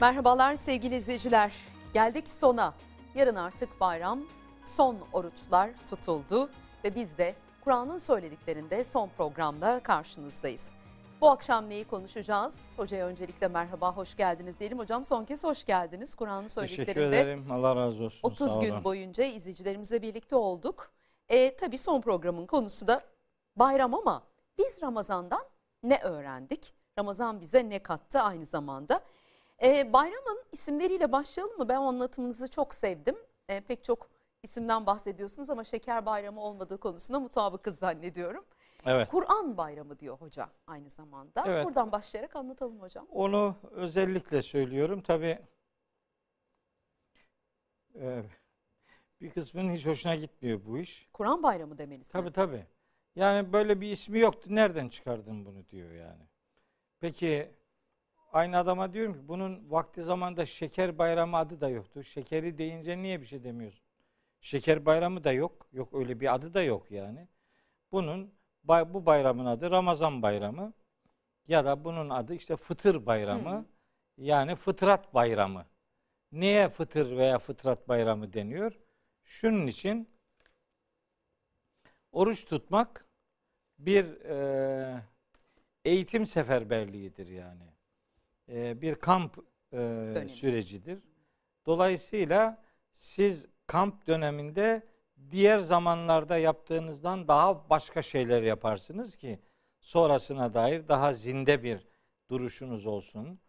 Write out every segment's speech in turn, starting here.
Merhabalar sevgili izleyiciler. Geldik sona. Yarın artık bayram. Son oruçlar tutuldu ve biz de Kur'an'ın söylediklerinde son programda karşınızdayız. Bu akşam neyi konuşacağız? Hocaya öncelikle merhaba, hoş geldiniz diyelim. Hocam son kez hoş geldiniz. Kur'an'ın Teşekkür söylediklerinde ederim. Allah razı olsun. 30 Sağ gün boyunca izleyicilerimizle birlikte olduk. E, tabii son programın konusu da bayram ama biz Ramazan'dan ne öğrendik? Ramazan bize ne kattı aynı zamanda? E, bayramın isimleriyle başlayalım mı? Ben anlatımınızı çok sevdim. E, pek çok isimden bahsediyorsunuz ama şeker bayramı olmadığı konusunda mutabıkız zannediyorum. Evet. Kur'an bayramı diyor hoca aynı zamanda. Evet. Buradan başlayarak anlatalım hocam. Onu özellikle söylüyorum. Tabii e, bir kısmının hiç hoşuna gitmiyor bu iş. Kur'an bayramı demelisin. Tabii tabii. Yani böyle bir ismi yoktu. Nereden çıkardın bunu diyor yani. Peki aynı adama diyorum ki bunun vakti zamanda şeker bayramı adı da yoktu. Şekeri deyince niye bir şey demiyorsun? Şeker bayramı da yok. Yok öyle bir adı da yok yani. Bunun bu bayramın adı Ramazan bayramı ya da bunun adı işte fıtır bayramı. Hı. Yani fıtrat bayramı. Niye fıtır veya fıtrat bayramı deniyor? Şunun için oruç tutmak bir e, eğitim seferberliğidir yani. E, bir kamp e, sürecidir. Dolayısıyla siz kamp döneminde diğer zamanlarda yaptığınızdan daha başka şeyler yaparsınız ki sonrasına dair daha zinde bir duruşunuz olsun.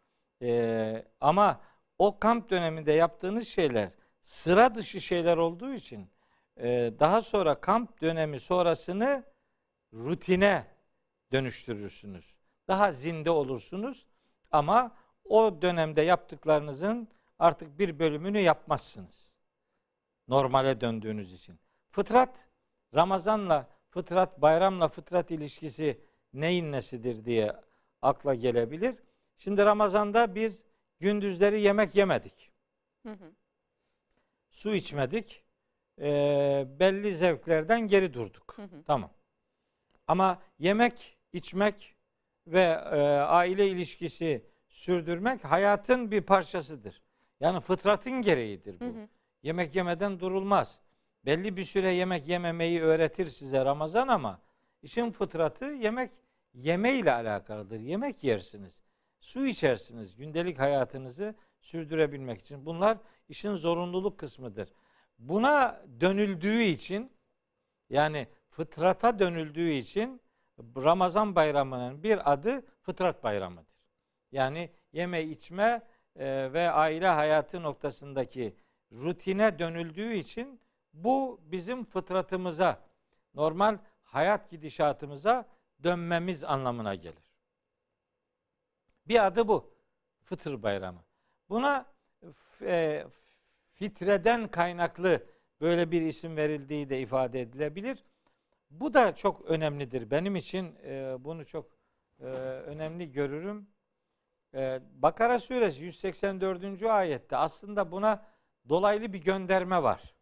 E, ama o kamp döneminde yaptığınız şeyler sıra dışı şeyler olduğu için e, daha sonra kamp dönemi sonrasını rutine dönüştürürsünüz. Daha zinde olursunuz ama o dönemde yaptıklarınızın artık bir bölümünü yapmazsınız. Normale döndüğünüz için. Fıtrat, Ramazanla fıtrat, bayramla fıtrat ilişkisi neyin nesidir diye akla gelebilir. Şimdi Ramazan'da biz gündüzleri yemek yemedik. Hı hı. Su içmedik. Ee, belli zevklerden geri durduk. Hı hı. Tamam. Ama yemek, içmek ve e, aile ilişkisi sürdürmek hayatın bir parçasıdır. Yani fıtratın gereğidir bu. Hı hı. Yemek yemeden durulmaz. Belli bir süre yemek yememeyi öğretir size Ramazan ama işin fıtratı yemek yeme ile alakalıdır. Yemek yersiniz. Su içersiniz gündelik hayatınızı sürdürebilmek için. Bunlar işin zorunluluk kısmıdır. Buna dönüldüğü için yani fıtrata dönüldüğü için Ramazan bayramının bir adı fıtrat bayramıdır. Yani yeme içme e, ve aile hayatı noktasındaki rutine dönüldüğü için bu bizim fıtratımıza, normal hayat gidişatımıza dönmemiz anlamına gelir. Bir adı bu. Fıtır bayramı. Buna e, fitreden kaynaklı böyle bir isim verildiği de ifade edilebilir. Bu da çok önemlidir. Benim için e, bunu çok e, önemli görürüm. E, Bakara suresi 184. ayette aslında buna dolaylı bir gönderme var.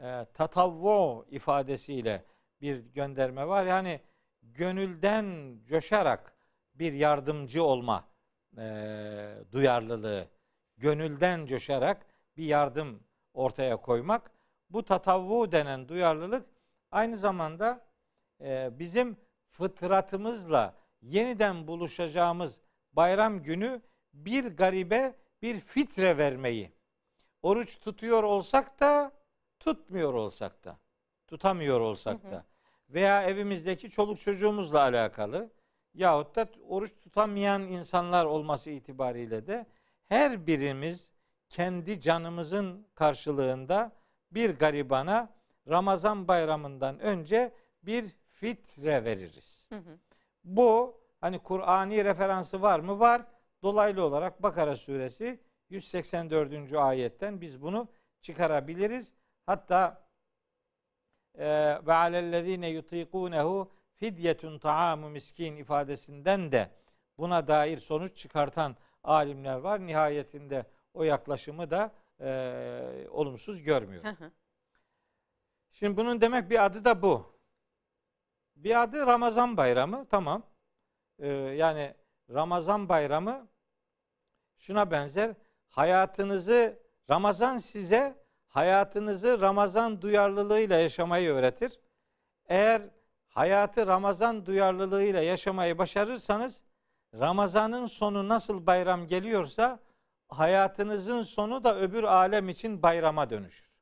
E, tatavvo ifadesiyle bir gönderme var. Yani gönülden coşarak bir yardımcı olma e, duyarlılığı, gönülden coşarak bir yardım ortaya koymak. Bu tatavvu denen duyarlılık aynı zamanda e, bizim fıtratımızla yeniden buluşacağımız bayram günü bir garibe bir fitre vermeyi oruç tutuyor olsak da tutmuyor olsak da tutamıyor olsak da veya evimizdeki çoluk çocuğumuzla alakalı yahut da oruç tutamayan insanlar olması itibariyle de her birimiz kendi canımızın karşılığında bir garibana Ramazan bayramından önce bir fitre veririz. Hı hı. Bu hani Kur'ani referansı var mı? Var. Dolaylı olarak Bakara suresi 184. ayetten biz bunu çıkarabiliriz. Hatta e, ve alellezine yutikunehu fidyetun taamu miskin ifadesinden de buna dair sonuç çıkartan alimler var. Nihayetinde o yaklaşımı da e, olumsuz görmüyor. Hı hı. Şimdi bunun demek bir adı da bu. Bir adı Ramazan bayramı tamam. Ee, yani Ramazan bayramı şuna benzer. Hayatınızı Ramazan size hayatınızı Ramazan duyarlılığıyla yaşamayı öğretir. Eğer hayatı Ramazan duyarlılığıyla yaşamayı başarırsanız Ramazanın sonu nasıl bayram geliyorsa hayatınızın sonu da öbür alem için bayrama dönüşür.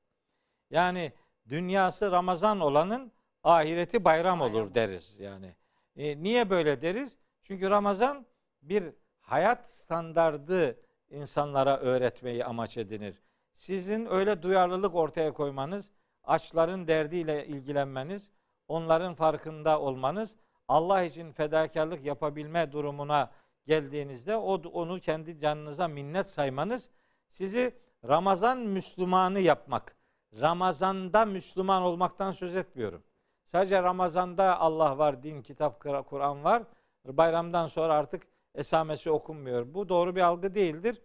Yani dünyası Ramazan olanın ahireti bayram olur Bayram. deriz yani. E, niye böyle deriz? Çünkü Ramazan bir hayat standardı insanlara öğretmeyi amaç edinir. Sizin öyle duyarlılık ortaya koymanız, açların derdiyle ilgilenmeniz, onların farkında olmanız, Allah için fedakarlık yapabilme durumuna geldiğinizde o onu kendi canınıza minnet saymanız sizi Ramazan Müslümanı yapmak. Ramazanda Müslüman olmaktan söz etmiyorum. Sadece Ramazanda Allah var, din, kitap, Kur'an var. Bayramdan sonra artık esamesi okunmuyor. Bu doğru bir algı değildir.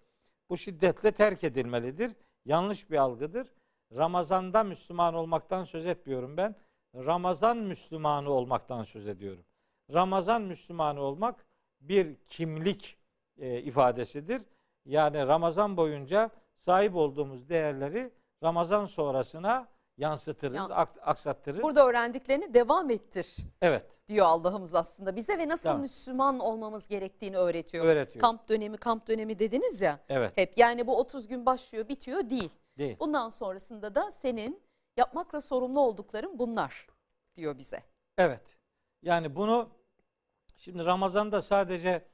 Bu şiddetle terk edilmelidir. Yanlış bir algıdır. Ramazanda Müslüman olmaktan söz etmiyorum ben. Ramazan Müslümanı olmaktan söz ediyorum. Ramazan Müslümanı olmak bir kimlik e, ifadesidir. Yani Ramazan boyunca sahip olduğumuz değerleri Ramazan sonrasına yansıtırız, Yan- ak- aksattırız. Burada öğrendiklerini devam ettir evet, diyor Allah'ımız aslında bize ve nasıl Tamam. Müslüman olmamız gerektiğini öğretiyor. öğretiyor. Kamp dönemi, kamp dönemi dediniz ya evet, hep. Yani bu 30 gün başlıyor, bitiyor değil. değil. Bundan sonrasında da senin yapmakla sorumlu oldukların bunlar diyor bize. Evet. Yani bunu şimdi Ramazan'da sadece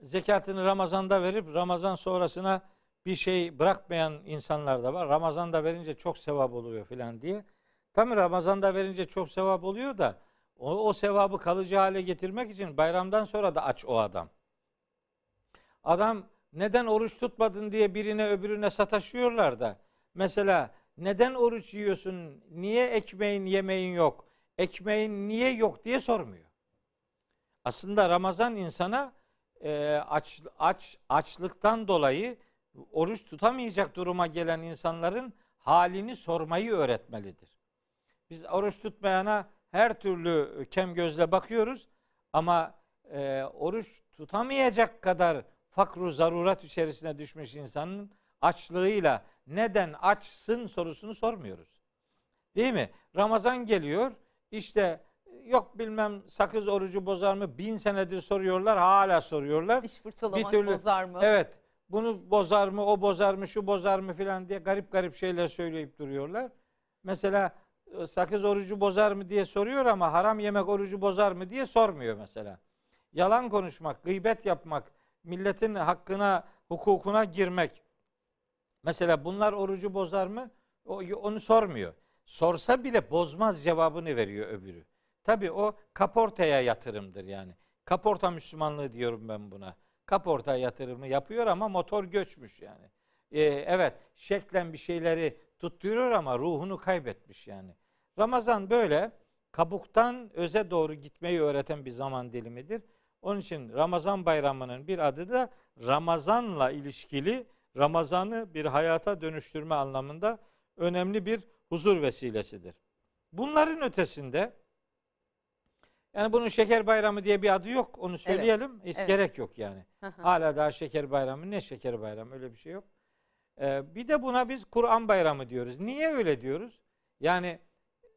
zekatını Ramazan'da verip Ramazan sonrasına bir şey bırakmayan insanlar da var. Ramazan'da verince çok sevap oluyor filan diye. Tabii Ramazan'da verince çok sevap oluyor da o, o sevabı kalıcı hale getirmek için bayramdan sonra da aç o adam. Adam neden oruç tutmadın diye birine öbürüne sataşıyorlar da. Mesela neden oruç yiyorsun? Niye ekmeğin yemeğin yok? Ekmeğin niye yok diye sormuyor. Aslında Ramazan insana e, aç, aç açlıktan dolayı oruç tutamayacak duruma gelen insanların halini sormayı öğretmelidir. Biz oruç tutmayana her türlü kem gözle bakıyoruz ama e, oruç tutamayacak kadar fakru zaruret içerisine düşmüş insanın açlığıyla neden açsın sorusunu sormuyoruz. Değil mi? Ramazan geliyor işte yok bilmem sakız orucu bozar mı bin senedir soruyorlar hala soruyorlar. Diş fırçalamak türlü- bozar mı? Evet bunu bozar mı o bozar mı şu bozar mı filan diye garip garip şeyler söyleyip duruyorlar. Mesela e, sakız orucu bozar mı diye soruyor ama haram yemek orucu bozar mı diye sormuyor mesela. Yalan konuşmak, gıybet yapmak, milletin hakkına, hukukuna girmek. Mesela bunlar orucu bozar mı? Onu sormuyor. Sorsa bile bozmaz cevabını veriyor öbürü. Tabii o kaportaya yatırımdır yani. Kaporta Müslümanlığı diyorum ben buna. Kaporta yatırımı yapıyor ama motor göçmüş yani. Ee, evet şeklen bir şeyleri tutturuyor ama ruhunu kaybetmiş yani. Ramazan böyle kabuktan öze doğru gitmeyi öğreten bir zaman dilimidir. Onun için Ramazan bayramının bir adı da Ramazanla ilişkili Ramazan'ı bir hayata dönüştürme anlamında önemli bir huzur vesilesidir. Bunların ötesinde yani bunun şeker bayramı diye bir adı yok. Onu söyleyelim. Hiç evet. gerek yok yani. Hala daha şeker bayramı. Ne şeker bayramı? Öyle bir şey yok. Ee, bir de buna biz Kur'an bayramı diyoruz. Niye öyle diyoruz? Yani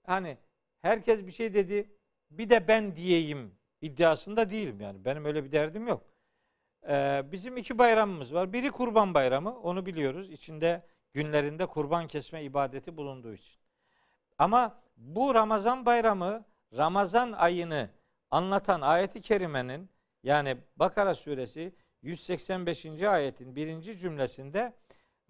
hani herkes bir şey dedi. Bir de ben diyeyim iddiasında değilim yani. Benim öyle bir derdim yok. Ee, bizim iki bayramımız var. Biri Kurban Bayramı. Onu biliyoruz. İçinde günlerinde kurban kesme ibadeti bulunduğu için. Ama bu Ramazan Bayramı Ramazan ayını anlatan ayeti kerimenin yani Bakara suresi 185. ayetin birinci cümlesinde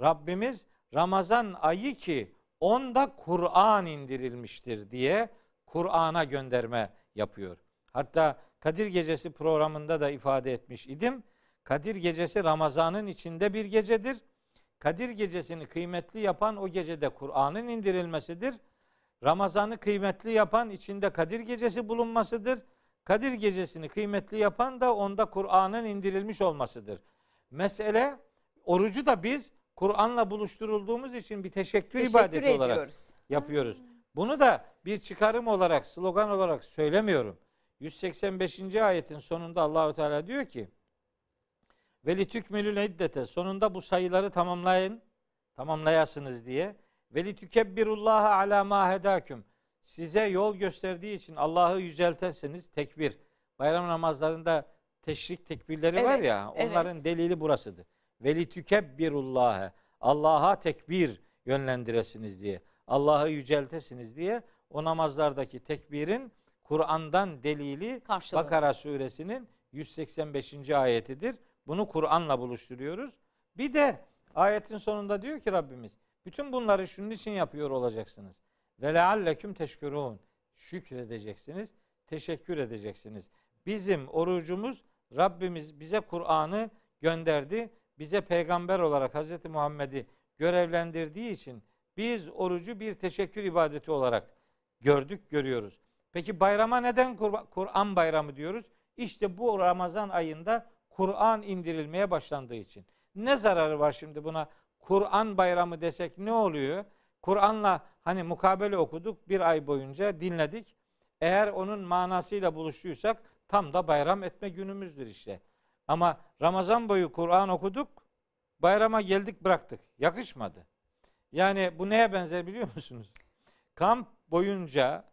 Rabbimiz Ramazan ayı ki onda Kur'an indirilmiştir diye Kur'an'a gönderme yapıyor. Hatta Kadir Gecesi programında da ifade etmiş idim. Kadir Gecesi Ramazan'ın içinde bir gecedir. Kadir Gecesini kıymetli yapan o gecede Kur'an'ın indirilmesidir. Ramazan'ı kıymetli yapan içinde Kadir Gecesi bulunmasıdır. Kadir Gecesini kıymetli yapan da onda Kur'an'ın indirilmiş olmasıdır. Mesele orucu da biz Kur'an'la buluşturulduğumuz için bir teşekkür, Teşekkür ibadeti olarak ediyoruz. yapıyoruz. Bunu da bir çıkarım olarak, slogan olarak söylemiyorum. 185. ayetin sonunda Allahu Teala diyor ki: Ve litükmelül iddete sonunda bu sayıları tamamlayın. Tamamlayasınız diye. Ve litükebbirullaha ala ma hedaküm. Size yol gösterdiği için Allah'ı yücelterseniz tekbir. Bayram namazlarında teşrik tekbirleri var Evet, ya onların evet. delili burasıdır. Ve litükebbirullaha. Allah'a tekbir yönlendiresiniz diye. Allah'ı yüceltesiniz diye o namazlardaki tekbirin Kur'an'dan delili Karşılığı. Bakara suresinin 185. ayetidir. Bunu Kur'an'la buluşturuyoruz. Bir de ayetin sonunda diyor ki Rabbimiz bütün bunları şunun için yapıyor olacaksınız. Ve lealleküm teşkurun. Şükredeceksiniz, teşekkür edeceksiniz. Bizim orucumuz Rabbimiz bize Kur'an'ı gönderdi. Bize peygamber olarak Hz. Muhammed'i görevlendirdiği için biz orucu bir teşekkür ibadeti olarak gördük, görüyoruz. Peki bayrama neden Kur- Kur'an bayramı diyoruz? İşte bu Ramazan ayında Kur'an indirilmeye başlandığı için. Ne zararı var şimdi buna? Kur'an bayramı desek ne oluyor? Kur'an'la hani mukabele okuduk bir ay boyunca dinledik. Eğer onun manasıyla buluştuysak tam da bayram etme günümüzdür işte. Ama Ramazan boyu Kur'an okuduk, bayrama geldik bıraktık. Yakışmadı. Yani bu neye benzer biliyor musunuz? Kamp boyunca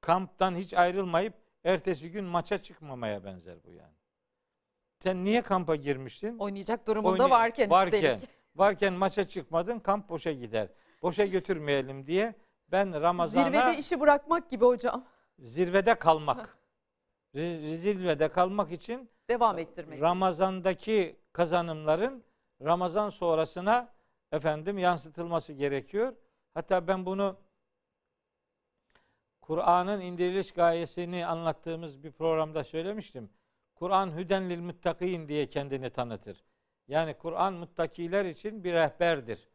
kamptan hiç ayrılmayıp ertesi gün maça çıkmamaya benzer bu yani. Sen niye kampa girmiştin? Oynayacak durumunda Oyna- varken, varken, üstelik. Varken maça çıkmadın kamp boşa gider. Boşa götürmeyelim diye ben Ramazan'a Zirvede işi bırakmak gibi hocam. zirvede kalmak. zirvede kalmak için Devam ettirmek. Ramazan'daki kazanımların Ramazan sonrasına efendim yansıtılması gerekiyor. Hatta ben bunu Kur'an'ın indiriliş gayesini anlattığımız bir programda söylemiştim. Kur'an hüden lil muttakin diye kendini tanıtır. Yani Kur'an muttakiler için bir rehberdir.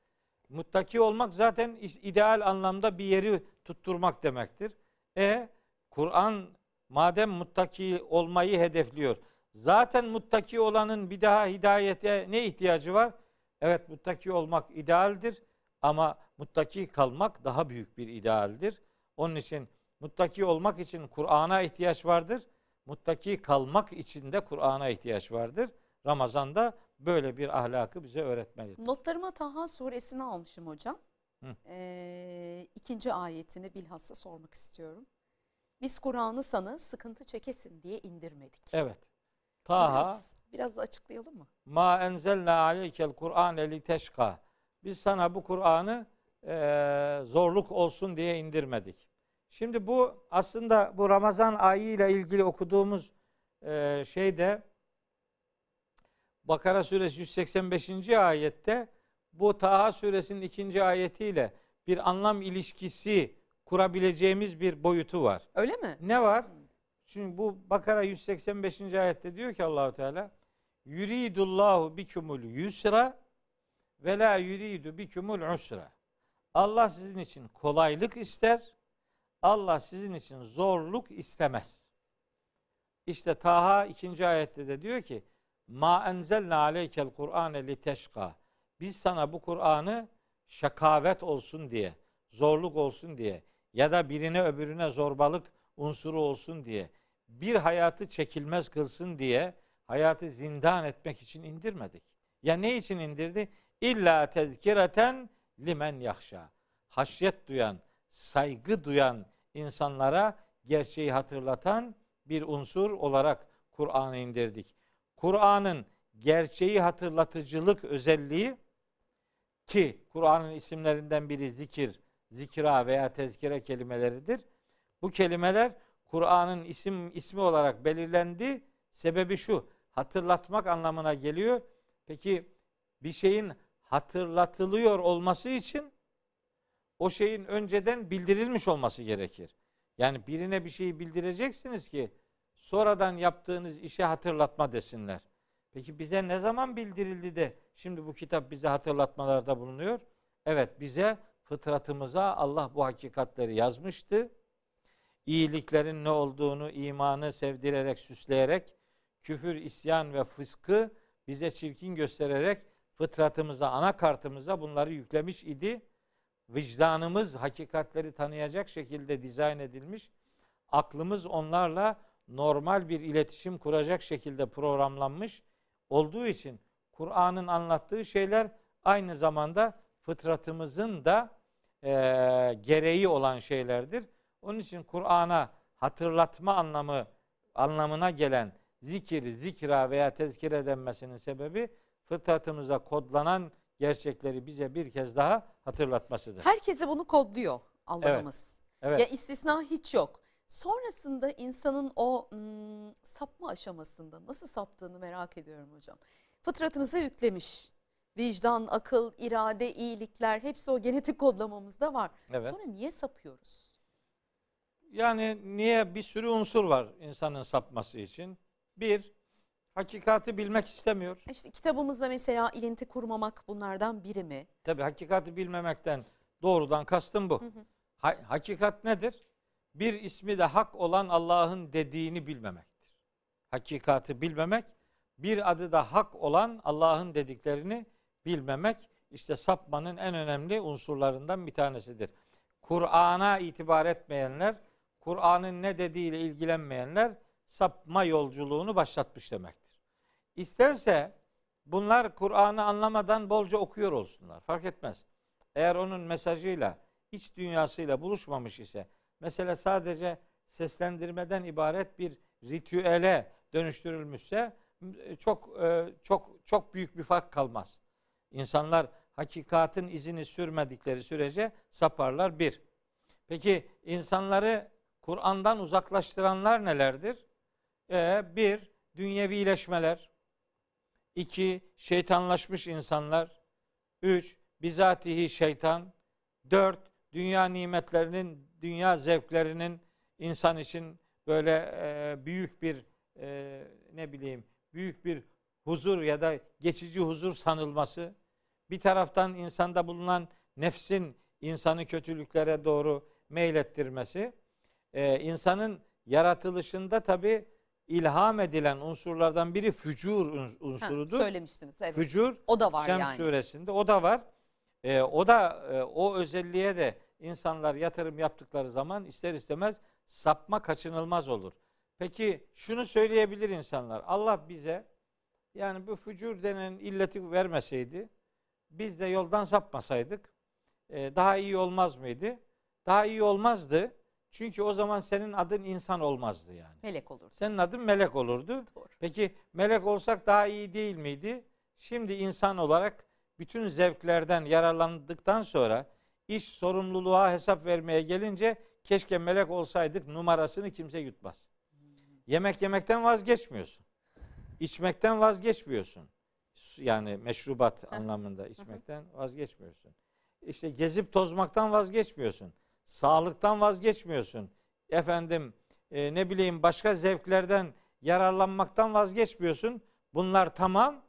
Muttaki olmak zaten ideal anlamda bir yeri tutturmak demektir. E Kur'an madem muttaki olmayı hedefliyor. Zaten muttaki olanın bir daha hidayete ne ihtiyacı var? Evet muttaki olmak idealdir ama muttaki kalmak daha büyük bir idealdir. Onun için muttaki olmak için Kur'an'a ihtiyaç vardır. Muttaki kalmak için de Kur'an'a ihtiyaç vardır. Ramazan'da böyle bir ahlakı bize öğretmelidir. Notlarıma Taha suresini almışım hocam. Hı. Ee, ikinci ayetini bilhassa sormak istiyorum. Biz Kur'an'ı sana sıkıntı çekesin diye indirmedik. Evet. Taha Biraz, biraz açıklayalım mı? ma enzelna aleykel Kur'an li teşka. Biz sana bu Kur'an'ı eee, zorluk olsun diye indirmedik. Şimdi bu aslında bu Ramazan ayı ile ilgili okuduğumuz eee, şeyde Bakara suresi 185. ayette bu Taha suresinin ikinci ayetiyle bir anlam ilişkisi kurabileceğimiz bir boyutu var. Öyle mi? Ne var? Şimdi bu Bakara 185. ayette diyor ki Allahu Teala yuridullahu bikumul yusra ve la yuridu bikumul usra. Allah sizin için kolaylık ister. Allah sizin için zorluk istemez. İşte Taha 2. ayette de diyor ki ma enzelna aleykel Kur'ane li teşka. Biz sana bu Kur'an'ı şakavet olsun diye, zorluk olsun diye ya da birine öbürüne zorbalık unsuru olsun diye, bir hayatı çekilmez kılsın diye hayatı zindan etmek için indirmedik. Ya ne için indirdi? İlla tezkireten limen yahşa. Haşyet duyan, saygı duyan insanlara gerçeği hatırlatan bir unsur olarak Kur'an'ı indirdik. Kur'an'ın gerçeği hatırlatıcılık özelliği ki Kur'an'ın isimlerinden biri zikir, zikra veya tezkire kelimeleridir. Bu kelimeler Kur'an'ın isim ismi olarak belirlendi. Sebebi şu, hatırlatmak anlamına geliyor. Peki bir şeyin hatırlatılıyor olması için o şeyin önceden bildirilmiş olması gerekir. Yani birine bir şeyi bildireceksiniz ki sonradan yaptığınız işe hatırlatma desinler. Peki bize ne zaman bildirildi de şimdi bu kitap bize hatırlatmalarda bulunuyor? Evet bize fıtratımıza Allah bu hakikatleri yazmıştı. İyiliklerin ne olduğunu imanı sevdirerek, süsleyerek, küfür, isyan ve fıskı bize çirkin göstererek fıtratımıza, anakartımıza bunları yüklemiş idi. Vicdanımız hakikatleri tanıyacak şekilde dizayn edilmiş. Aklımız onlarla normal bir iletişim kuracak şekilde programlanmış olduğu için Kur'an'ın anlattığı şeyler aynı zamanda fıtratımızın da e, gereği olan şeylerdir. Onun için Kur'an'a hatırlatma anlamı anlamına gelen zikir, zikra veya tezkire denmesinin sebebi fıtratımıza kodlanan gerçekleri bize bir kez daha hatırlatmasıdır. Herkese bunu kodluyor Allah'ımız. Evet. Ya istisna hiç yok. Sonrasında insanın o ım, sapma aşamasında nasıl saptığını merak ediyorum hocam. Fıtratınıza yüklemiş. Vicdan, akıl, irade, iyilikler hepsi o genetik kodlamamızda var. Evet. Sonra niye sapıyoruz? Yani niye bir sürü unsur var insanın sapması için? Bir, hakikati bilmek istemiyor. İşte kitabımızda mesela ilinti kurmamak bunlardan biri mi? Tabi hakikati bilmemekten doğrudan kastım bu. Ha- hakikat nedir? Bir ismi de hak olan Allah'ın dediğini bilmemektir. Hakikati bilmemek, bir adı da hak olan Allah'ın dediklerini bilmemek işte sapmanın en önemli unsurlarından bir tanesidir. Kur'an'a itibar etmeyenler, Kur'an'ın ne dediğiyle ilgilenmeyenler sapma yolculuğunu başlatmış demektir. İsterse bunlar Kur'an'ı anlamadan bolca okuyor olsunlar. Fark etmez. Eğer onun mesajıyla, iç dünyasıyla buluşmamış ise, mesela sadece seslendirmeden ibaret bir ritüele dönüştürülmüşse çok e, çok çok büyük bir fark kalmaz. İnsanlar hakikatin izini sürmedikleri sürece saparlar bir. Peki insanları Kur'an'dan uzaklaştıranlar nelerdir? Ee, bir, dünyevileşmeler. iki şeytanlaşmış insanlar. Üç, bizatihi şeytan. Dört, dünya nimetlerinin, dünya zevklerinin insan için böyle e, büyük bir e, ne bileyim büyük bir huzur ya da geçici huzur sanılması. Bir taraftan insanda bulunan nefsin insanı kötülüklere doğru meylettirmesi. Ee, insanın yaratılışında tabi ilham edilen unsurlardan biri fücur uns- Ha, unsurudur. söylemiştiniz evet. Fücur O da var Şems yani. suresinde o da var. Ee, o da e, o özelliğe de insanlar yatırım yaptıkları zaman ister istemez sapma kaçınılmaz olur. Peki şunu söyleyebilir insanlar. Allah bize yani bu fücur denen illeti vermeseydi biz de yoldan sapmasaydık e, daha iyi olmaz mıydı? Daha iyi olmazdı. Çünkü o zaman senin adın insan olmazdı yani. Melek olur. Senin adın melek olurdu. Doğru. Peki melek olsak daha iyi değil miydi? Şimdi insan olarak bütün zevklerden yararlandıktan sonra iş sorumluluğa hesap vermeye gelince keşke melek olsaydık numarasını kimse yutmaz. Yemek yemekten vazgeçmiyorsun. İçmekten vazgeçmiyorsun. Yani meşrubat anlamında içmekten vazgeçmiyorsun. İşte gezip tozmaktan vazgeçmiyorsun. Sağlıktan vazgeçmiyorsun. Efendim e, ne bileyim başka zevklerden yararlanmaktan vazgeçmiyorsun. Bunlar tamam.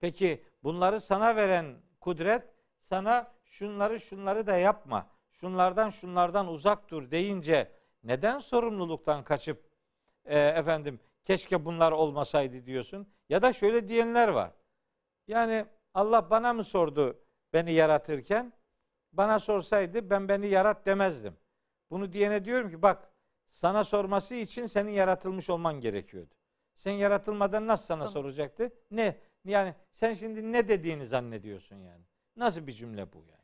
Peki bunları sana veren kudret sana şunları şunları da yapma. Şunlardan şunlardan uzak dur deyince neden sorumluluktan kaçıp e, efendim keşke bunlar olmasaydı diyorsun? Ya da şöyle diyenler var. Yani Allah bana mı sordu beni yaratırken? Bana sorsaydı ben beni yarat demezdim. Bunu diyene diyorum ki bak sana sorması için senin yaratılmış olman gerekiyordu. Sen yaratılmadan nasıl sana Tamam. soracaktı? Ne? Yani sen şimdi ne dediğini zannediyorsun yani. Nasıl bir cümle bu yani?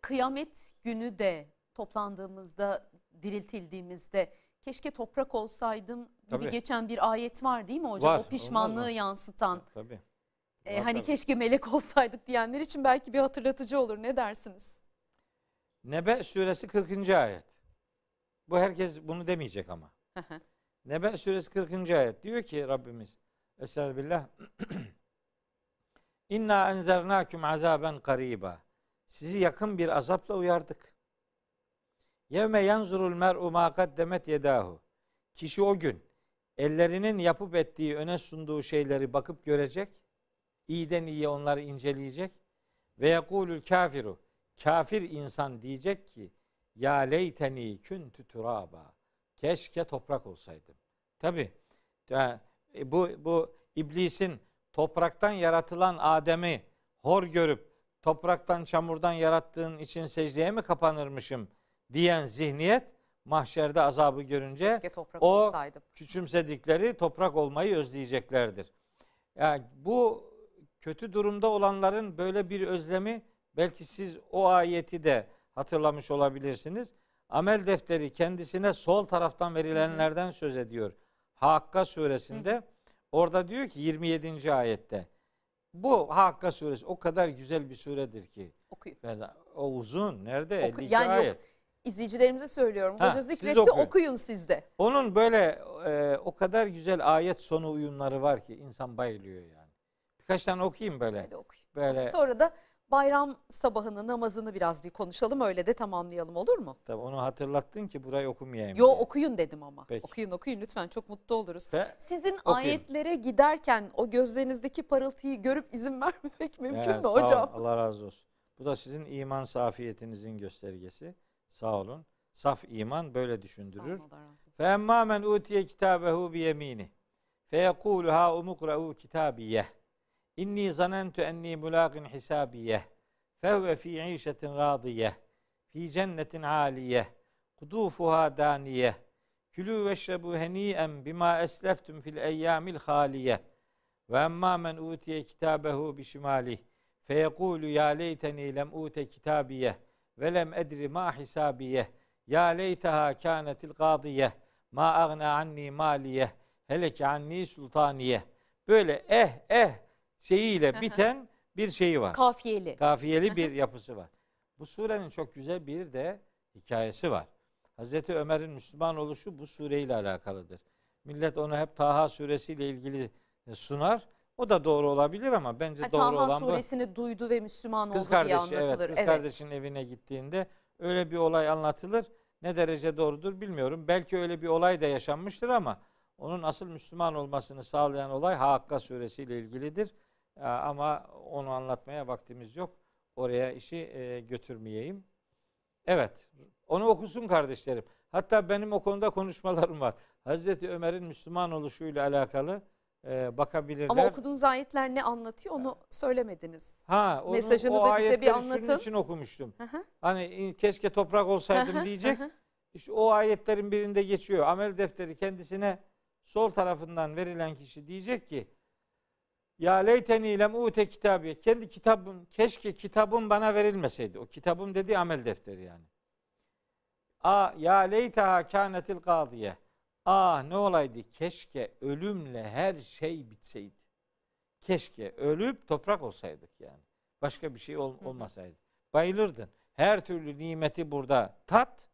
Kıyamet günü de toplandığımızda, diriltildiğimizde keşke toprak olsaydım gibi Tabii. geçen bir ayet var değil mi hocam? Var, o pişmanlığı olmaz yansıtan. Tabii. e, Var hani tabii. keşke melek olsaydık diyenler için belki bir hatırlatıcı olur. Ne dersiniz? Nebe suresi 40. ayet. Bu herkes bunu demeyecek ama. Nebe suresi 40. ayet diyor ki Rabbimiz Estağfirullah İnna enzernâküm azaben kariba Sizi yakın bir azapla uyardık. Yevme yanzurul mer'u ma kaddemet yedahu Kişi o gün ellerinin yapıp ettiği öne sunduğu şeyleri bakıp görecek. İyiden iyiye onları inceleyecek. Ve yekulül kafiru Kafir insan diyecek ki ya leyteni küntü turaba keşke toprak olsaydım. Tabi bu, bu iblisin topraktan yaratılan Adem'i hor görüp topraktan çamurdan yarattığın için secdeye mi kapanırmışım diyen zihniyet mahşerde azabı görünce o olsaydım. küçümsedikleri toprak olmayı özleyeceklerdir. Yani bu kötü durumda olanların böyle bir özlemi belki siz o ayeti de hatırlamış olabilirsiniz. Amel defteri kendisine sol taraftan verilenlerden söz ediyor. Hakka suresinde orada diyor ki 27. ayette. Bu Hakka suresi o kadar güzel bir suredir ki. Okuyun. Ferda, O uzun. Nerede? Oku- 52 yani yok, ayet. İzleyicilerimize söylüyorum. Ha, Hoca siz zikretti okuyun. okuyun siz de. Onun böyle e, o kadar güzel ayet sonu uyumları var ki insan bayılıyor yani. Birkaç tane okuyayım böyle. Hadi okuyun. Böyle Sonra da bayram sabahını namazını biraz bir konuşalım öyle de tamamlayalım olur mu? tabii onu hatırlattın ki burayı okumayayım. Yo diye. okuyun dedim ama. Peki. Okuyun okuyun lütfen çok mutlu oluruz. Ve- Sizin Okuyun. ayetlere giderken o gözlerinizdeki parıltıyı görüp izin vermemek mümkün Evet, mü sağ olun, hocam? Allah razı olsun. Bu da sizin iman safiyetinizin göstergesi. Sağ olun. Saf iman böyle düşündürür. Fe emmâ men utiye kitabehu bi yemini. Fe yekûlu ha umukra'u kitabiyeh. İnni zanentu enni mulâgin hisabiyeh. Fehve fi işetin radiyeh. Fi cennetin aliyeh. Kudufuha daniyeh. Külü veşrebu heni'en bima esleftum fil eyyamil haliyeh. Ve emmâ men utiye kitabehu bi şimalih. Fe yekûlu ya leyteni lem ute kitabiyeh. Ve lem edri ma hisabiyeh. Ya leyteha kânetil gâdiyeh. Ma agna anni maliye. Heleke anni sultaniye. Böyle eh eh şeyiyle biten bir şeyi var. Kafiyeli. Kafiyeli bir yapısı var. Bu surenin çok güzel bir de hikayesi var. Hazreti Ömer'in Müslüman oluşu bu sureyle alakalıdır. Millet onu hep Taha suresiyle ilgili sunar. O da doğru olabilir ama bence Ha, doğru Taha olan bu. suresini duydu ve Müslüman Kız oldu diye kardeşi evet anlatılır. kız Evet. kardeşinin evine gittiğinde öyle bir olay anlatılır. Ne derece doğrudur bilmiyorum. Belki öyle bir olay da yaşanmıştır ama onun asıl Müslüman olmasını sağlayan olay Hakka suresiyle ilgilidir. Ee, Ama onu anlatmaya vaktimiz yok. Oraya işi e, götürmeyeyim. Evet. Onu okusun kardeşlerim. Hatta benim o konuda konuşmalarım var. Hazreti Ömer'in Müslüman oluşuyla alakalı e, bakabilirler. Ama okuduğunuz ayetler ne anlatıyor onu söylemediniz. Ha, onu, Mesajını o da bize bir anlatın. Şunun için okumuştum. Hı hı. Hani keşke toprak olsaydım diyecek. İşte o ayetlerin birinde geçiyor. Amel defteri kendisine sol tarafından verilen kişi diyecek ki ya leyteni lem ute kitabiye. Kendi kitabım, keşke kitabım bana verilmeseydi. O kitabım dediği amel defteri yani. A ya leytaha kânetil gâdiye. Ah ne olaydı keşke ölümle her şey bitseydi. Keşke ölüp toprak olsaydık yani. Başka bir şey ol- olmasaydı. Bayılırdın. Her türlü nimeti burada tat.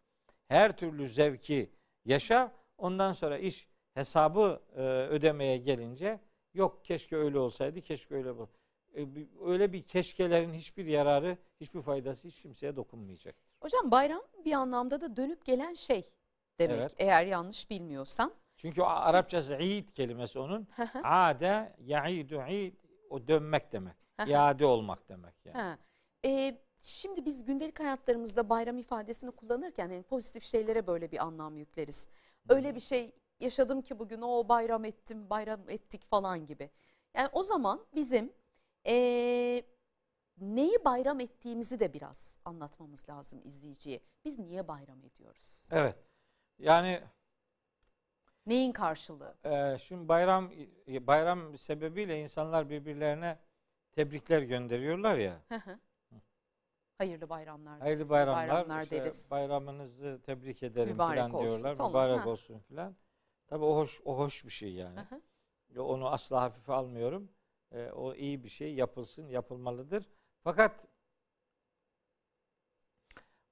Her türlü zevki yaşa. Ondan sonra iş hesabı e, ödemeye gelince yok keşke öyle olsaydı, keşke öyle bu. E, öyle bir keşkelerin hiçbir yararı, hiçbir faydası hiç kimseye dokunmayacak. Hocam bayram bir anlamda da dönüp gelen şey demek Evet. eğer yanlış bilmiyorsam. Çünkü Arapçası id kelimesi onun. Ade, ya'idu id, o dönmek demek. İade olmak demek yani. Ha. Ee, şimdi biz gündelik hayatlarımızda bayram ifadesini kullanırken yani pozitif şeylere böyle bir anlam yükleriz. Öyle bir şey yaşadım ki bugün o bayram ettim, bayram ettik falan gibi. Yani o zaman bizim ee, neyi bayram ettiğimizi de biraz anlatmamız lazım izleyiciye. Biz niye bayram ediyoruz? Evet. Yani Neyin karşılığı? Ee, şimdi bayram bayram sebebiyle insanlar birbirlerine tebrikler gönderiyorlar ya. Hı hı. Hayırlı bayramlar. Hayırlı bayramlar. bayramlar işte deriz. bayramınızı tebrik ederim Mübarek falan olsun diyorlar. falan, Mübarek ha. olsun falan. Tabii o hoş o hoş bir şey yani. Ya Onu asla hafife almıyorum. Ee, o iyi bir şey yapılsın, yapılmalıdır. Fakat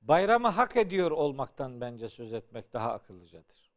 bayramı hak ediyor olmaktan bence söz etmek daha akıllıcadır.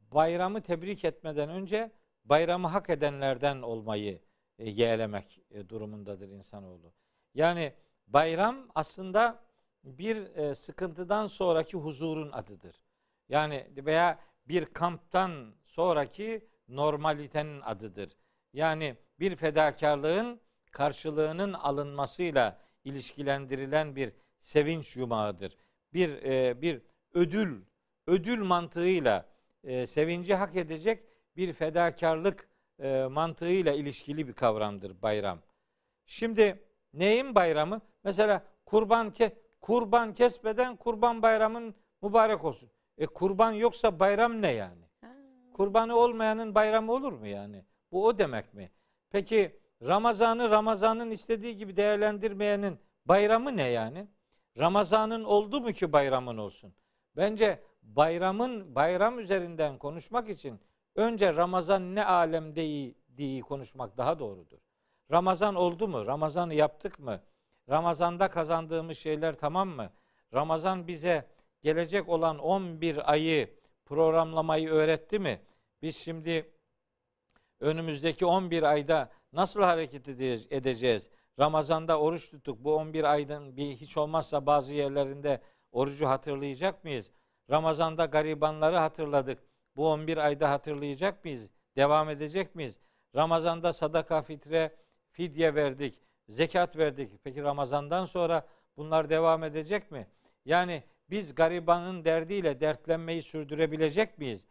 Bayramı tebrik etmeden önce bayramı hak edenlerden olmayı e, yeğlemek e, durumundadır insanoğlu. Yani bayram aslında bir e, sıkıntıdan sonraki huzurun adıdır. Yani veya bir kamptan sonraki normalitenin adıdır. Yani bir fedakarlığın karşılığının alınmasıyla ilişkilendirilen bir sevinç yumağıdır. Bir e, bir ödül ödül mantığıyla e, sevinci hak edecek bir fedakarlık e, mantığıyla ilişkili bir kavramdır bayram. Şimdi neyin bayramı? Mesela kurban ke kurban kesmeden kurban bayramın mübarek olsun. E kurban yoksa bayram ne yani? Ha. Kurbanı olmayanın bayramı olur mu yani? Bu o demek mi? Peki Ramazan'ı Ramazan'ın istediği gibi değerlendirmeyenin bayramı ne yani? Ramazan'ın oldu mu ki bayramın olsun? Bence bayramın bayram üzerinden konuşmak için önce Ramazan ne alemde diye konuşmak daha doğrudur. Ramazan oldu mu? Ramazan'ı yaptık mı? Ramazan'da kazandığımız şeyler tamam mı? Ramazan bize gelecek olan 11 ayı programlamayı öğretti mi? Biz şimdi önümüzdeki 11 ayda nasıl hareket edeceğiz? Ramazan'da oruç tuttuk. Bu 11 aydan bir hiç olmazsa bazı yerlerinde orucu hatırlayacak mıyız? Ramazan'da garibanları hatırladık. Bu 11 ayda hatırlayacak mıyız? Devam edecek miyiz? Ramazan'da sadaka, fitre, fidye verdik, zekat verdik. Peki Ramazan'dan sonra bunlar devam edecek mi? Yani biz garibanın derdiyle dertlenmeyi sürdürebilecek miyiz?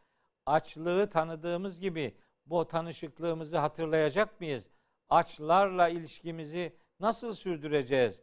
Açlığı tanıdığımız gibi bu tanışıklığımızı hatırlayacak mıyız? Açlarla ilişkimizi nasıl sürdüreceğiz?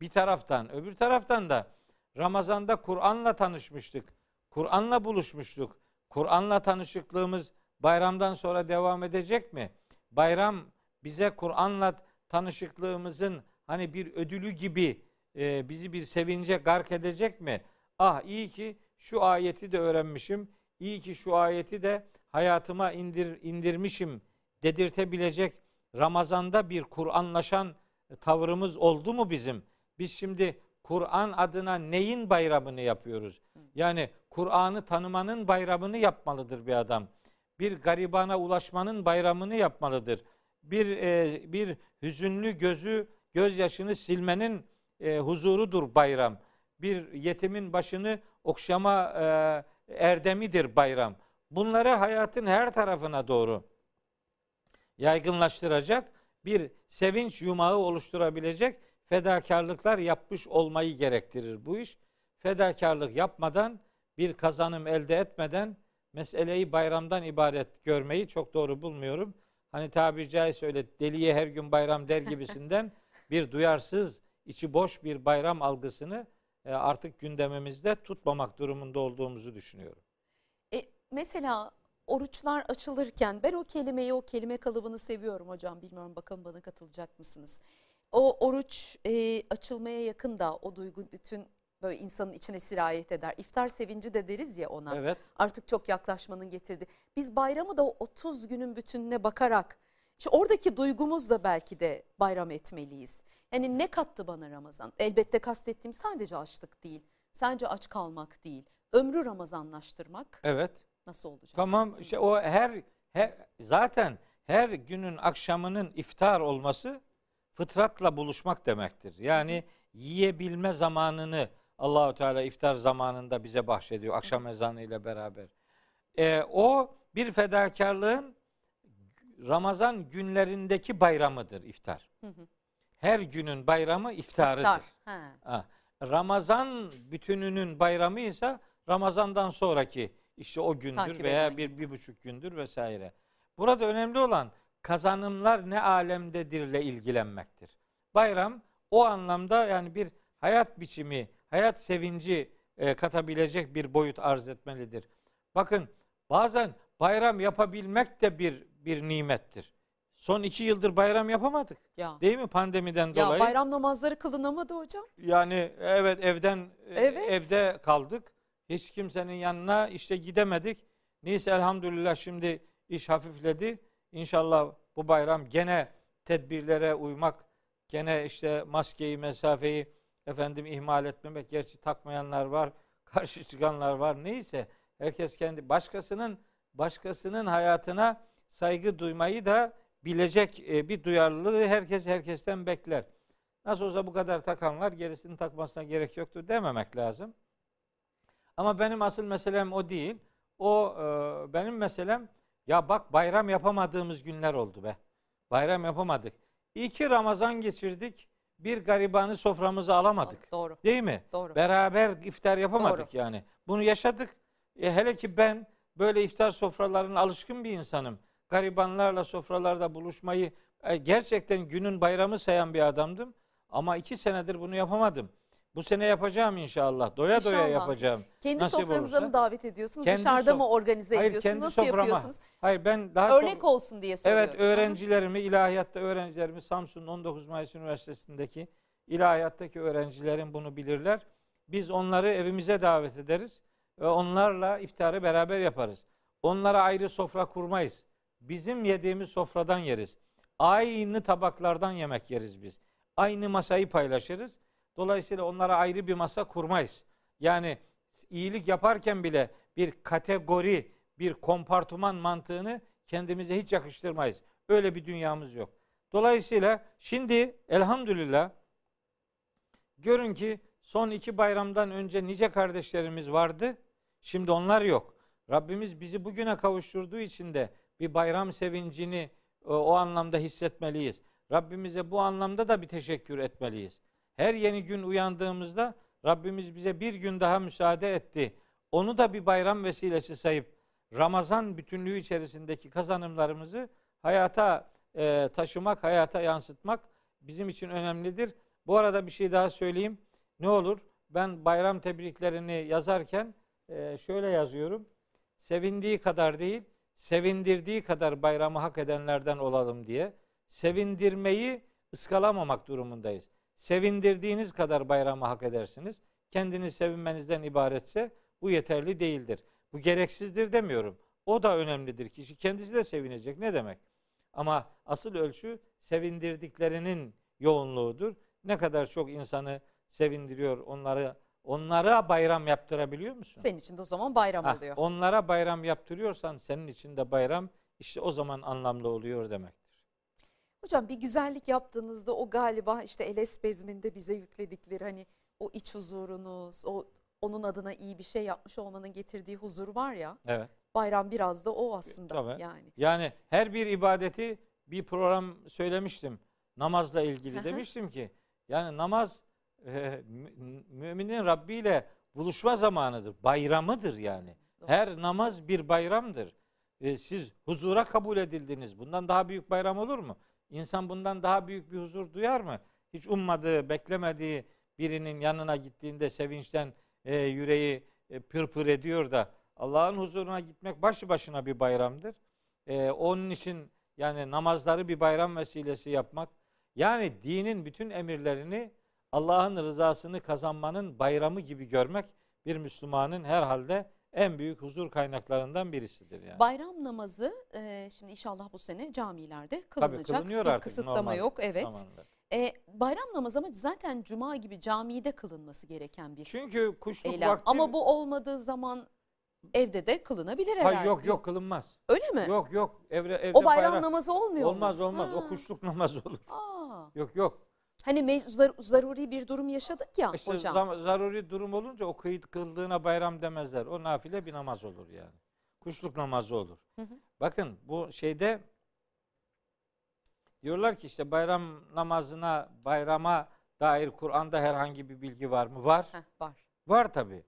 Bir taraftan, öbür taraftan da Ramazan'da Kur'an'la tanışmıştık. Kur'an'la buluşmuştuk. Kur'an'la tanışıklığımız bayramdan sonra devam edecek mi? Bayram bize Kur'an'la tanışıklığımızın hani bir ödülü gibi e, bizi bir sevince gark edecek mi? Ah iyi ki şu ayeti de öğrenmişim. İyi ki şu ayeti de hayatıma indir, indirmişim dedirtebilecek Ramazan'da bir Kur'anlaşan tavrımız oldu mu bizim? Biz şimdi Kur'an adına neyin bayramını yapıyoruz? Yani Kur'an'ı tanımanın bayramını yapmalıdır bir adam. Bir garibana ulaşmanın bayramını yapmalıdır. Bir e, bir hüzünlü gözü gözyaşını silmenin e, huzurudur bayram. Bir yetimin başını okşama e, erdemidir bayram. Bunları hayatın her tarafına doğru yaygınlaştıracak bir sevinç yumağı oluşturabilecek fedakarlıklar yapmış olmayı gerektirir bu iş. Fedakarlık yapmadan bir kazanım elde etmeden meseleyi bayramdan ibaret görmeyi çok doğru bulmuyorum. Hani tabiri caizse öyle deliye her gün bayram der gibisinden bir duyarsız, içi boş bir bayram algısını e, artık gündemimizde tutmamak durumunda olduğumuzu düşünüyorum. E, mesela oruçlar açılırken ben o kelimeyi, o kelime kalıbını seviyorum hocam. Bilmiyorum bakalım bana katılacak mısınız? O oruç e, açılmaya yakın da o duygu bütün böyle insanın içine sirayet eder. İftar sevinci de deriz ya ona. Evet. Artık çok yaklaşmanın getirdi. Biz bayramı da o 30 günün bütününe bakarak işte oradaki duygumuz da belki de bayram etmeliyiz. Yani ne kattı bana Ramazan? Elbette kastettiğim sadece açlık değil. Sadece aç kalmak değil. Ömrü Ramazanlaştırmak. Evet. Nasıl olacak? Tamam işte o her, her zaten her günün akşamının iftar olması fıtratla buluşmak demektir. Yani yiyebilme zamanını Allahu Teala iftar zamanında bize bahşediyor akşam ezanı ile beraber. Ee, o bir fedakarlığın Ramazan günlerindeki bayramıdır iftar. Her günün bayramı iftarıdır. İftar. Ha. Ramazan bütününün bayramı ise Ramazandan sonraki işte o gündür Takip veya bir, bir buçuk gündür vesaire. Burada önemli olan kazanımlar ne alemdedirle ilgilenmektir. Bayram o anlamda yani bir hayat biçimi, hayat sevinci e, katabilecek bir boyut arz etmelidir. Bakın bazen bayram yapabilmek de bir bir nimettir. Son iki yıldır bayram yapamadık. Ya. Değil mi pandemiden ya, dolayı? Ya bayram namazları kılınamadı hocam. Yani evet evden e, evet. evde kaldık. Hiç kimsenin yanına işte gidemedik. Neyse elhamdülillah şimdi iş hafifledi. İnşallah bu bayram gene tedbirlere uymak, gene işte maskeyi, mesafeyi efendim ihmal etmemek. Gerçi takmayanlar var, karşı çıkanlar var. Neyse herkes kendi başkasının başkasının hayatına saygı duymayı da bilecek e, bir duyarlılığı herkes herkesten bekler. Nasıl olsa bu kadar takan var, gerisini takmasına gerek yoktur dememek lazım. Ama benim asıl meselem o değil. O e, benim meselem ya bak bayram yapamadığımız günler oldu be. Bayram yapamadık. İki Ramazan geçirdik. Bir garibanı soframıza alamadık. Doğru. Değil mi? Doğru. Beraber iftar yapamadık Doğru. yani. Bunu yaşadık. E, hele ki ben böyle iftar sofralarına alışkın bir insanım. Garibanlarla sofralarda buluşmayı e, gerçekten günün bayramı sayan bir adamdım. Ama iki senedir bunu yapamadım. Bu sene yapacağım inşallah. Doya doya İnşallah. yapacağım. Kendi Nasip sofranıza olursa. mı davet ediyorsunuz? Kendi Dışarıda mı organize Hayır, ediyorsunuz? kendi Nasıl soframa. yapıyorsunuz? Hayır ben daha Örnek çok olsun diye soruyorum. Evet öğrencilerimi ilahiyatta öğrencilerimi Samsun 19 Mayıs Üniversitesi'ndeki ilahiyattaki öğrencilerim bunu bilirler. Biz onları evimize davet ederiz ve onlarla iftarı beraber yaparız. Onlara ayrı sofra kurmayız. Bizim yediğimiz sofradan yeriz. Aynı tabaklardan yemek yeriz biz. Aynı masayı paylaşırız. Dolayısıyla onlara ayrı bir masa kurmayız. Yani iyilik yaparken bile bir kategori, bir kompartıman mantığını kendimize hiç yakıştırmayız. Öyle bir dünyamız yok. Dolayısıyla şimdi elhamdülillah görün ki son iki bayramdan önce nice kardeşlerimiz vardı. Şimdi onlar yok. Rabbimiz bizi bugüne kavuşturduğu için de bir bayram sevincini o, o anlamda hissetmeliyiz. Rabbimize bu anlamda da bir teşekkür etmeliyiz. Her yeni gün uyandığımızda Rabbimiz bize bir gün daha müsaade etti. Onu da bir bayram vesilesi sayıp Ramazan bütünlüğü içerisindeki kazanımlarımızı hayata e, taşımak, hayata yansıtmak bizim için önemlidir. Bu arada bir şey daha söyleyeyim. Ne olur ben bayram tebriklerini yazarken e, şöyle yazıyorum. Sevindiği kadar değil, sevindirdiği kadar bayramı hak edenlerden olalım diye. Sevindirmeyi ıskalamamak durumundayız. Sevindirdiğiniz kadar bayramı hak edersiniz. Kendiniz sevinmenizden ibaretse bu yeterli değildir. Bu gereksizdir demiyorum. O da önemlidir. Kişi kendisi de sevinecek. Ne demek? Ama asıl ölçü sevindirdiklerinin yoğunluğudur. Ne kadar çok insanı sevindiriyor, onları onlara bayram yaptırabiliyor musun? Senin için de o zaman bayram Hah, oluyor. onlara bayram yaptırıyorsan senin için de bayram işte o zaman anlamlı oluyor demektir. Hocam bir güzellik yaptığınızda o galiba işte Eles bezminde bize yükledikleri hani o iç huzurunuz, o onun adına iyi bir şey yapmış olmanın getirdiği huzur var ya. Evet. Bayram biraz da o aslında Tabii. yani. Yani her bir ibadeti bir program söylemiştim. Namazla ilgili demiştim ki yani namaz e, mü- müminin Rabbi ile buluşma zamanıdır. Bayramıdır yani. Her namaz bir bayramdır. E, siz huzura kabul edildiniz. Bundan daha büyük bayram olur mu? İnsan bundan daha büyük bir huzur duyar mı? Hiç ummadığı, beklemediği birinin yanına gittiğinde sevinçten e, yüreği e, pırpır ediyor da Allah'ın huzuruna gitmek başlı başına bir bayramdır. E, onun için yani namazları bir bayram vesilesi yapmak, yani dinin bütün emirlerini Allah'ın rızasını kazanmanın bayramı gibi görmek bir Müslümanın herhalde en büyük huzur kaynaklarından birisidir yani. Bayram namazı e, şimdi inşallah bu sene camilerde kılınacak. kılınıyor bir artık, kısıtlama normal yok evet. E, bayram namazı ama zaten cuma gibi camide kılınması gereken bir Çünkü kuşluk eylem. vakti Ama bu olmadığı zaman evde de kılınabilir herhalde. Hayır, yok yok kılınmaz. Öyle mi? Yok yok evde evde o bayram bayram- namazı olmuyor mu? olmaz olmaz. Ha. O kuşluk namazı olur. Aa. Yok yok. Hani zar- zaruri bir durum yaşadık ya İşte hocam. zaruri durum olunca o kıyıt kıldığına bayram demezler. O nafile bir namaz olur yani. Kuşluk namazı olur. Hı hı. Bakın bu şeyde diyorlar ki işte bayram namazına, bayrama dair Kur'an'da herhangi bir bilgi var mı? Var. Heh, var. Var tabi.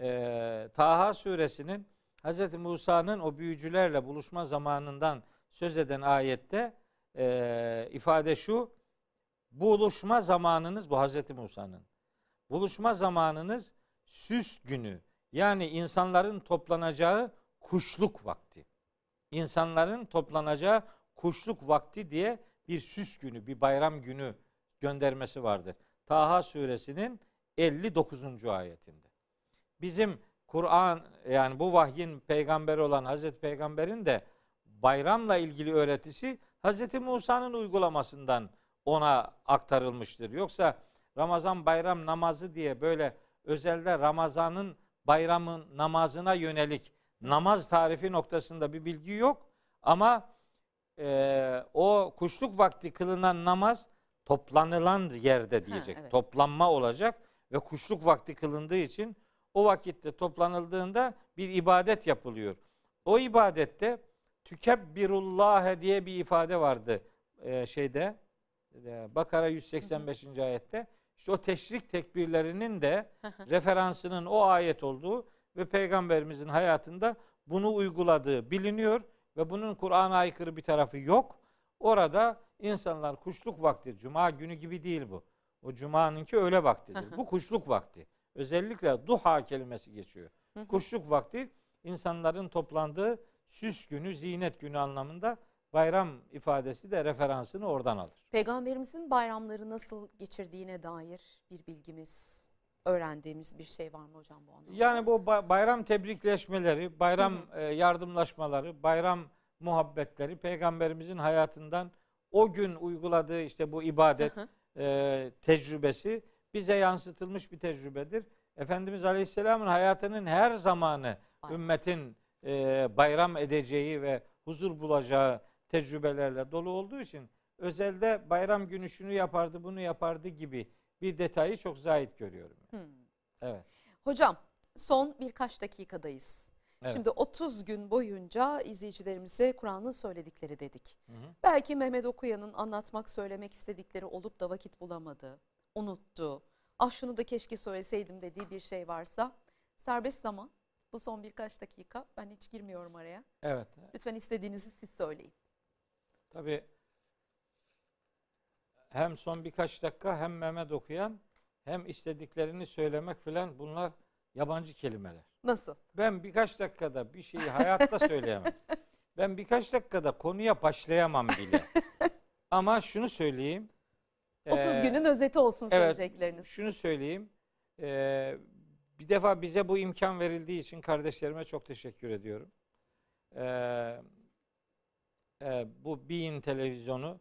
Ee, Taha suresinin Hz. Musa'nın o büyücülerle buluşma zamanından söz eden ayette e, ifade şu. Buluşma zamanınız bu Hz. Musa'nın. Buluşma zamanınız süs günü. Yani insanların toplanacağı kuşluk vakti. İnsanların toplanacağı kuşluk vakti diye bir süs günü, bir bayram günü göndermesi vardır. Taha suresinin 59. ayetinde. Bizim Kur'an yani bu vahyin peygamberi olan Hazreti Peygamber'in de bayramla ilgili öğretisi Hazreti Musa'nın uygulamasından ona aktarılmıştır. Yoksa Ramazan bayram namazı diye böyle özelde Ramazan'ın bayramın namazına yönelik namaz tarifi noktasında bir bilgi yok. Ama e, o kuşluk vakti kılınan namaz toplanılan yerde diyecek. evet. Toplanma olacak ve kuşluk vakti kılındığı için o vakitte toplanıldığında bir ibadet yapılıyor. O ibadette tükebbirullâhe diye bir ifade vardı e, şeyde Bakara 185. ayette. İşte o teşrik tekbirlerinin de referansının o ayet olduğu ve peygamberimizin hayatında bunu uyguladığı biliniyor ve bunun Kur'an'a aykırı bir tarafı yok. Orada insanlar kuşluk vakti, cuma günü gibi değil bu. O cumanınki öğle vaktidir. Hı hı. Bu kuşluk vakti. Özellikle duha kelimesi geçiyor. Hı hı. Kuşluk vakti insanların toplandığı süs günü, zinet günü anlamında bayram ifadesi de referansını oradan alır. Peygamberimizin bayramları nasıl geçirdiğine dair bir bilgimiz, öğrendiğimiz bir şey var mı hocam bu anlamda? Yani bu ba- bayram tebrikleşmeleri, bayram e, yardımlaşmaları, bayram muhabbetleri peygamberimizin hayatından o gün uyguladığı işte bu ibadet Hı hı. e, tecrübesi bize yansıtılmış bir tecrübedir. Efendimiz Aleyhisselam'ın hayatının her zamanı Bayram. ümmetin e, bayram edeceği ve huzur bulacağı tecrübelerle dolu olduğu için özelde bayram günü şunu yapardı bunu yapardı gibi bir detayı çok zahit görüyorum. Hmm. Evet. Hocam son birkaç dakikadayız. Evet. Şimdi 30 gün boyunca izleyicilerimize Kur'an'ın söyledikleri dedik. Hı hı. Belki Mehmet Okuyan'ın anlatmak, söylemek istedikleri olup da vakit bulamadı, unuttu. Ah şunu da keşke söyleseydim dediği bir şey varsa serbest zaman. Bu son birkaç dakika. Ben hiç girmiyorum araya. Evet. Lütfen istediğinizi siz söyleyin. Tabii hem son birkaç dakika hem Mehmet okuyan hem istediklerini söylemek filan bunlar yabancı kelimeler. Nasıl? Ben birkaç dakikada bir şeyi hayatta söyleyemem. Ben birkaç dakikada konuya başlayamam bile. Ama şunu söyleyeyim. 30 Ee, günün özeti olsun evet, söyleyecekleriniz. Şunu söyleyeyim. Ee, bir defa bize bu imkan verildiği için kardeşlerime çok teşekkür ediyorum. Ee, e, bu Bein televizyonu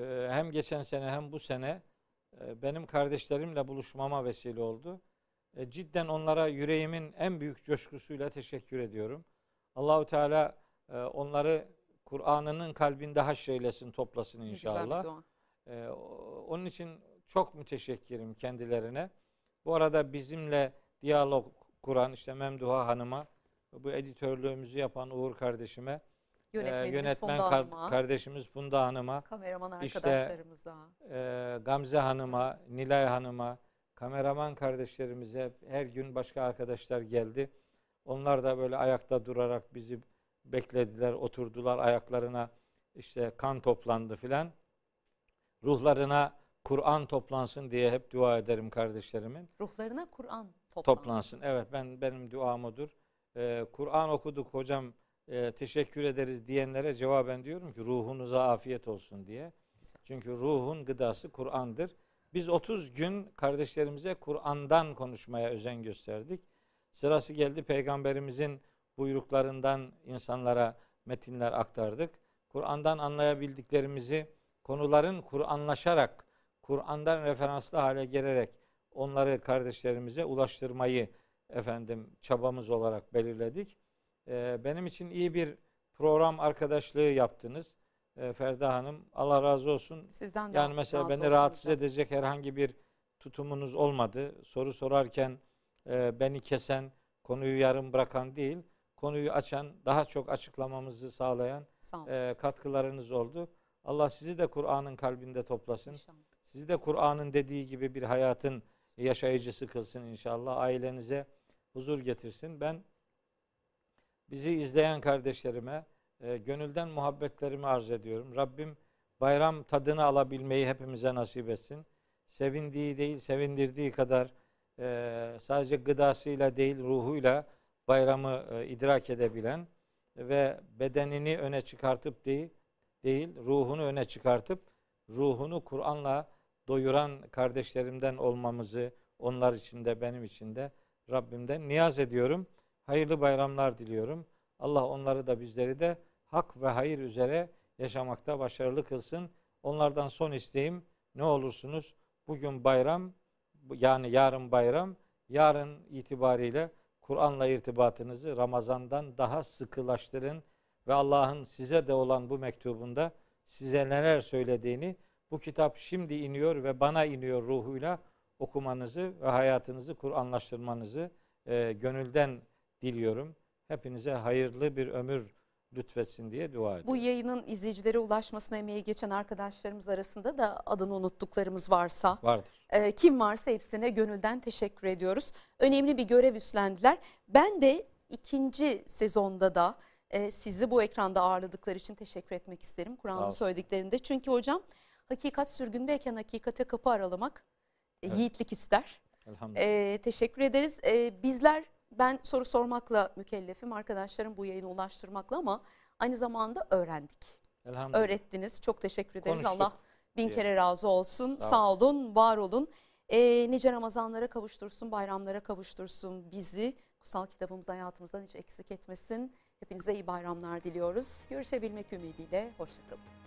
e, hem geçen sene hem bu sene e, benim kardeşlerimle buluşmama vesile oldu. E, cidden onlara yüreğimin en büyük coşkusuyla teşekkür ediyorum. Allahu Teala e, onları Kur'an'ının kalbinde haşreylesin, toplasın inşallah. Güzel o- onun için çok müteşekkirim kendilerine. Bu arada bizimle diyalog kuran işte Memduha Hanım'a, bu editörlüğümüzü yapan Uğur kardeşime, e, Yönetmenimiz yönetmen Funda Hanım'a, kardeşimiz Funda Hanım'a, kameraman işte- arkadaşlarımıza. e, Gamze Hanım'a, Nilay Hanım'a, kameraman kardeşlerimize her gün başka arkadaşlar geldi. Onlar da böyle ayakta durarak bizi beklediler, oturdular ayaklarına işte kan toplandı filan. Ruhlarına Kur'an toplansın diye hep dua ederim kardeşlerimin. Ruhlarına Kur'an toplansın. Toplansın. Evet ben benim duam odur. Ee, Kur'an okuduk hocam e, teşekkür ederiz diyenlere cevaben diyorum ki ruhunuza afiyet olsun diye. Çünkü ruhun gıdası Kur'an'dır. Biz 30 gün kardeşlerimize Kur'an'dan konuşmaya özen gösterdik. Sırası geldi peygamberimizin buyruklarından insanlara metinler aktardık. Kur'an'dan anlayabildiklerimizi konuların Kur'anlaşarak, Kur'an'dan referanslı hale gelerek onları kardeşlerimize ulaştırmayı efendim çabamız olarak belirledik. Ee, benim için iyi bir program arkadaşlığı yaptınız. Ee, Ferda Hanım Allah razı olsun. Sizden de Yani mesela razı beni olsun rahatsız hocam. edecek herhangi bir tutumunuz olmadı. Soru sorarken e, beni kesen, konuyu yarım bırakan değil, konuyu açan, daha çok açıklamamızı sağlayan Sağ olun. e, katkılarınız oldu. Allah sizi de Kur'an'ın kalbinde toplasın. İnşallah. Sizi de Kur'an'ın dediği gibi bir hayatın yaşayıcısı kılsın inşallah. Ailenize huzur getirsin. Ben bizi izleyen kardeşlerime e, gönülden muhabbetlerimi arz ediyorum. Rabbim bayram tadını alabilmeyi hepimize nasip etsin. Sevindiği değil, sevindirdiği kadar e, sadece gıdasıyla değil, ruhuyla bayramı e, idrak edebilen ve bedenini öne çıkartıp değil, değil, ruhunu öne çıkartıp ruhunu Kur'an'la doyuran kardeşlerimden olmamızı onlar için de benim için de Rabbimden niyaz ediyorum. Hayırlı bayramlar diliyorum. Allah onları da bizleri de hak ve hayır üzere yaşamakta başarılı kılsın. Onlardan son isteğim ne olursunuz bugün bayram yani yarın bayram yarın itibariyle Kur'an'la irtibatınızı Ramazan'dan daha sıkılaştırın ve Allah'ın size de olan bu mektubunda size neler söylediğini bu kitap şimdi iniyor ve bana iniyor ruhuyla okumanızı ve hayatınızı Kur'anlaştırmanızı e, gönülden diliyorum. Hepinize hayırlı bir ömür lütfetsin diye dua ediyorum. Bu yayının izleyicilere ulaşmasına emeği geçen arkadaşlarımız arasında da adını unuttuklarımız varsa, Vardır. e, kim varsa hepsine gönülden teşekkür ediyoruz. Önemli bir görev üstlendiler. Ben de ikinci sezonda da e, sizi bu ekranda ağırladıkları için teşekkür etmek isterim. Kur'an'ın söylediklerinde. Çünkü hocam hakikat sürgündeyken hakikate kapı aralamak Evet. yiğitlik ister. Elhamdülillah. Ee, teşekkür ederiz. Ee, bizler ben soru sormakla mükellefim. Arkadaşlarım bu yayını ulaştırmakla ama aynı zamanda öğrendik. Elhamdülillah. Öğrettiniz. Çok teşekkür ederiz. Konuştuk. Allah bin diye. kere razı olsun. Sağ Sağ, olun, var olun. Ee, nice Ramazanlara kavuştursun, bayramlara kavuştursun bizi. Kutsal kitabımız hayatımızdan hiç eksik etmesin. Hepinize iyi bayramlar diliyoruz. Görüşebilmek ümidiyle. Hoşçakalın.